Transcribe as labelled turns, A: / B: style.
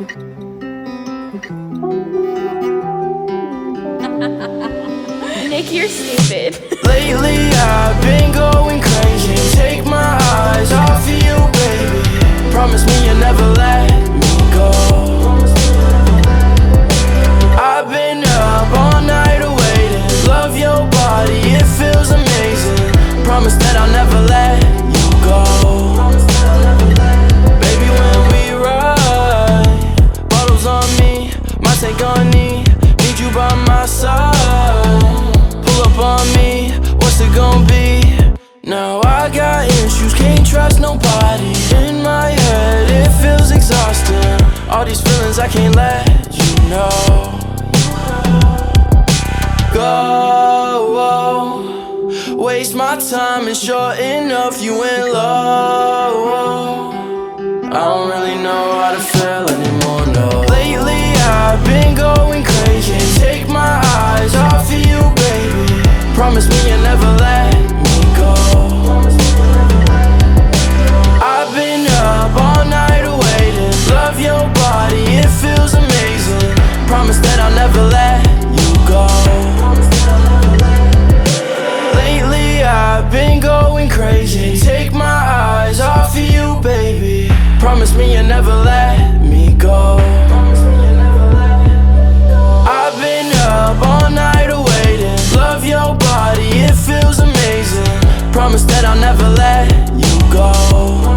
A: Nick, you're stupid.
B: Lately I've been going crazy. Take my eyes off of you, baby. Promise me you'll never let me go. I've been up all night. Love your body, it feels amazing. Promise that I'll never let you my. Pull up on me, what's it gonna be? Now I got issues, can't trust nobody. In my head, it feels exhausting. All these feelings I can't let you know. Go, waste my time, it's short enough, you in love. I don't really know how to feel anymore, no. Lately, I've Promise me you'll never let me go. I've been up all night waiting. Love your body, it feels amazing. Promise that I'll never let you go. Lately, I've been going crazy. Take my eyes off of you, baby. Promise me you'll never let let you go.